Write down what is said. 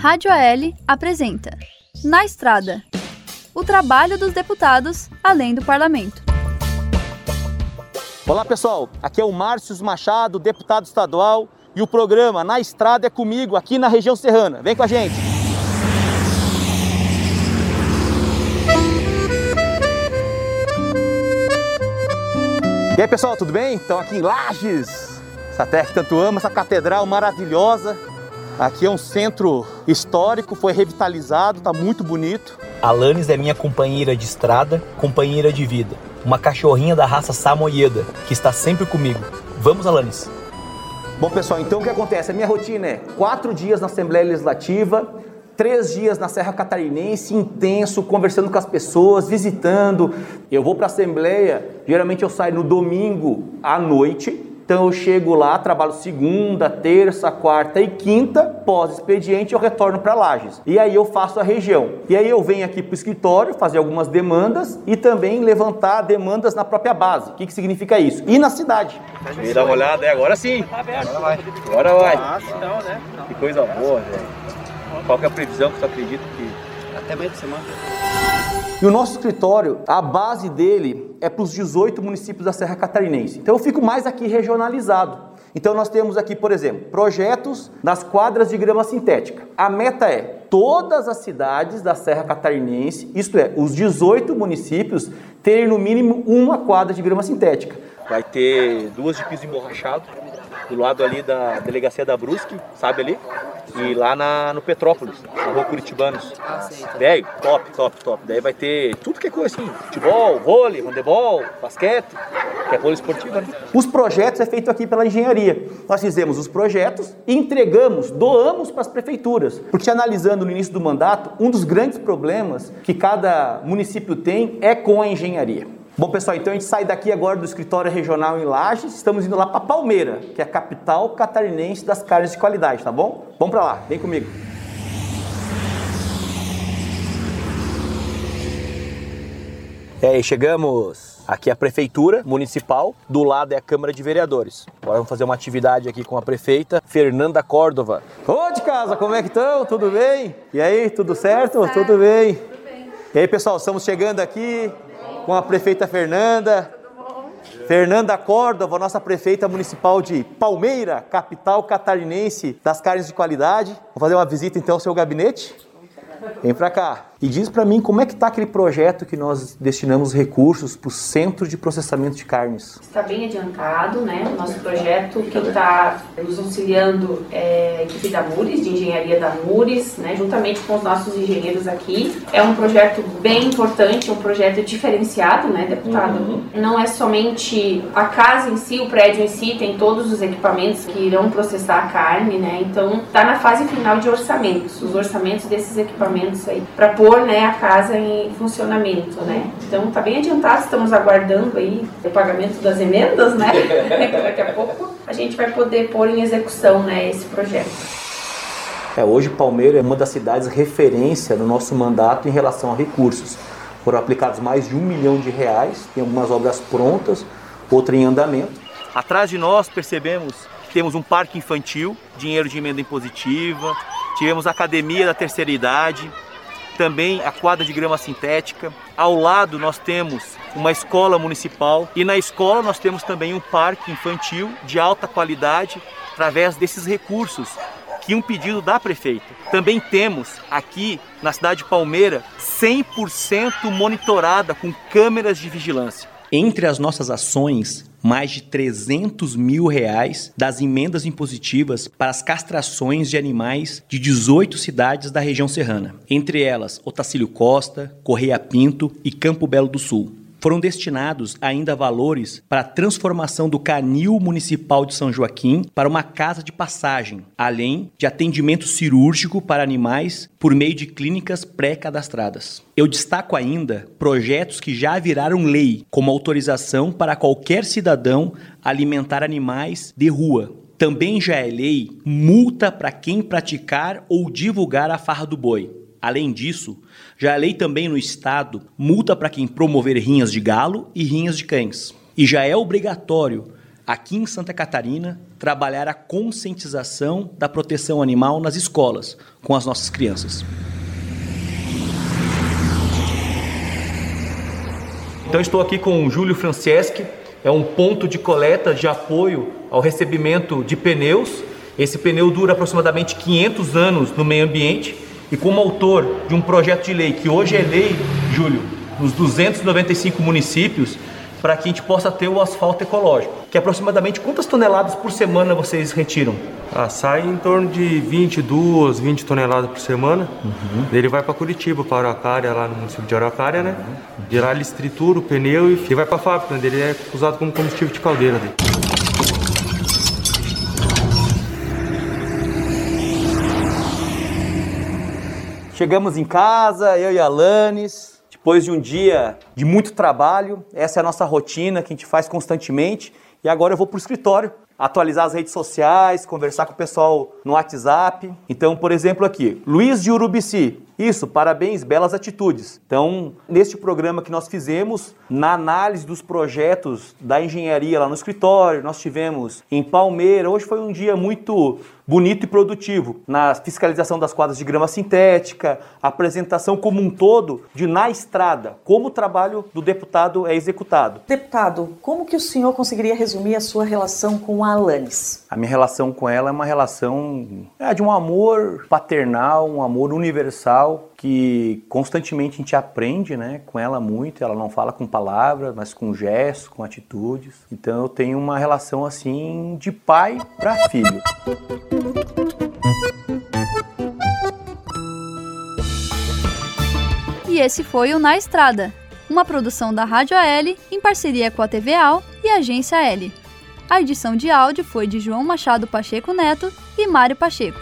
Rádio AL apresenta Na Estrada o trabalho dos deputados além do parlamento. Olá pessoal, aqui é o Márcio Machado, deputado estadual, e o programa Na Estrada é comigo aqui na região serrana. Vem com a gente! E aí pessoal, tudo bem? Então aqui em Lages, essa terra que tanto ama, essa catedral maravilhosa. Aqui é um centro histórico, foi revitalizado, está muito bonito. Alanis é minha companheira de estrada, companheira de vida. Uma cachorrinha da raça Samoyeda, que está sempre comigo. Vamos, Alanis! Bom, pessoal, então o que acontece? A minha rotina é quatro dias na Assembleia Legislativa, três dias na Serra Catarinense, intenso, conversando com as pessoas, visitando. Eu vou para a Assembleia, geralmente eu saio no domingo à noite, então eu chego lá, trabalho segunda, terça, quarta e quinta, pós-expediente eu retorno para Lages. E aí eu faço a região. E aí eu venho aqui para o escritório fazer algumas demandas e também levantar demandas na própria base. O que, que significa isso? E na cidade. Me dá uma olhada, é agora sim. Agora vai. Agora vai. Né? Que coisa boa, velho. Qual que é a previsão que tu acredita que até meio de semana? E o nosso escritório, a base dele é para os 18 municípios da Serra Catarinense. Então eu fico mais aqui regionalizado. Então nós temos aqui, por exemplo, projetos nas quadras de grama sintética. A meta é todas as cidades da Serra Catarinense, isto é, os 18 municípios, terem no mínimo uma quadra de grama sintética. Vai ter duas de piso emborrachado, do lado ali da delegacia da Brusque, sabe ali? E lá na, no Petrópolis, na rua Curitibanos. Velho, top, top, top. Daí vai ter tudo que é coisa assim: futebol, vôlei, handebol, basquete, que é vôlei esportiva, né? Os projetos é feito aqui pela engenharia. Nós fizemos os projetos entregamos, doamos para as prefeituras. Porque analisando no início do mandato, um dos grandes problemas que cada município tem é com a engenharia. Bom, pessoal, então a gente sai daqui agora do escritório regional em Lages, estamos indo lá para Palmeira, que é a capital catarinense das carnes de qualidade, tá bom? Vamos para lá, vem comigo. E aí, chegamos aqui é a prefeitura municipal, do lado é a Câmara de Vereadores. Agora vamos fazer uma atividade aqui com a prefeita Fernanda Córdova. Ô de casa, como é que estão? Tudo bem? E aí, tudo certo? Tudo, certo. tudo bem? Tudo bem. E aí, pessoal, estamos chegando aqui com a prefeita Fernanda. Fernanda Córdova, nossa prefeita municipal de Palmeira, capital catarinense das carnes de qualidade. Vamos fazer uma visita então ao seu gabinete? Vem para cá. E diz para mim como é que está aquele projeto que nós destinamos recursos para o Centro de Processamento de Carnes. Está bem adiantado, né? O nosso projeto que está nos auxiliando é a equipe da MURES, de engenharia da MURES, né? juntamente com os nossos engenheiros aqui. É um projeto bem importante, um projeto diferenciado, né, deputado? Uhum. Não é somente a casa em si, o prédio em si, tem todos os equipamentos que irão processar a carne, né? Então, está na fase final de orçamentos, os orçamentos desses equipamentos aí, para pôr pôr né, a casa em funcionamento, né? Então está bem adiantado, estamos aguardando aí o pagamento das emendas, né? Daqui a pouco a gente vai poder pôr em execução né, esse projeto. É, hoje Palmeira é uma das cidades referência no nosso mandato em relação a recursos. Foram aplicados mais de um milhão de reais, tem algumas obras prontas, outra em andamento. Atrás de nós percebemos que temos um parque infantil, dinheiro de emenda impositiva, tivemos a academia da terceira idade, também a quadra de grama sintética. Ao lado nós temos uma escola municipal e na escola nós temos também um parque infantil de alta qualidade através desses recursos que um pedido da prefeita. Também temos aqui na cidade de Palmeira 100% monitorada com câmeras de vigilância. Entre as nossas ações, mais de 300 mil reais das emendas impositivas para as castrações de animais de 18 cidades da região serrana, entre elas Otacílio Costa, Correia Pinto e Campo Belo do Sul foram destinados ainda valores para a transformação do canil municipal de São Joaquim para uma casa de passagem, além de atendimento cirúrgico para animais por meio de clínicas pré-cadastradas. Eu destaco ainda projetos que já viraram lei, como autorização para qualquer cidadão alimentar animais de rua, também já é lei multa para quem praticar ou divulgar a farra do boi. Além disso, já é lei também no estado multa para quem promover rinhas de galo e rinhas de cães. E já é obrigatório aqui em Santa Catarina trabalhar a conscientização da proteção animal nas escolas com as nossas crianças. Então estou aqui com o Júlio Franceschi, é um ponto de coleta de apoio ao recebimento de pneus. Esse pneu dura aproximadamente 500 anos no meio ambiente e como autor de um projeto de lei que hoje é lei, Júlio, nos 295 municípios, para que a gente possa ter o asfalto ecológico. Que aproximadamente quantas toneladas por semana vocês retiram? Ah, sai em torno de 22, 20 toneladas por semana. Uhum. Ele vai para Curitiba, para Araucária, lá no município de Araucária, né? De lá ele estritura o pneu e vai para a fábrica, né? ele é usado como combustível de caldeira dele. Chegamos em casa, eu e a Alanis, depois de um dia de muito trabalho, essa é a nossa rotina que a gente faz constantemente. E agora eu vou para o escritório atualizar as redes sociais, conversar com o pessoal no WhatsApp. Então, por exemplo, aqui, Luiz de Urubici. Isso, parabéns, belas atitudes. Então, neste programa que nós fizemos, na análise dos projetos da engenharia lá no escritório, nós tivemos em Palmeira. Hoje foi um dia muito bonito e produtivo na fiscalização das quadras de grama sintética, apresentação como um todo de na estrada, como o trabalho do deputado é executado. Deputado, como que o senhor conseguiria resumir a sua relação com a Alanis? A minha relação com ela é uma relação é, de um amor paternal, um amor universal que constantemente a gente aprende né, com ela muito. Ela não fala com palavras, mas com gestos, com atitudes. Então eu tenho uma relação assim de pai para filho. E esse foi o Na Estrada, uma produção da Rádio AL em parceria com a TV AL e a Agência L. A edição de áudio foi de João Machado Pacheco Neto e Mário Pacheco.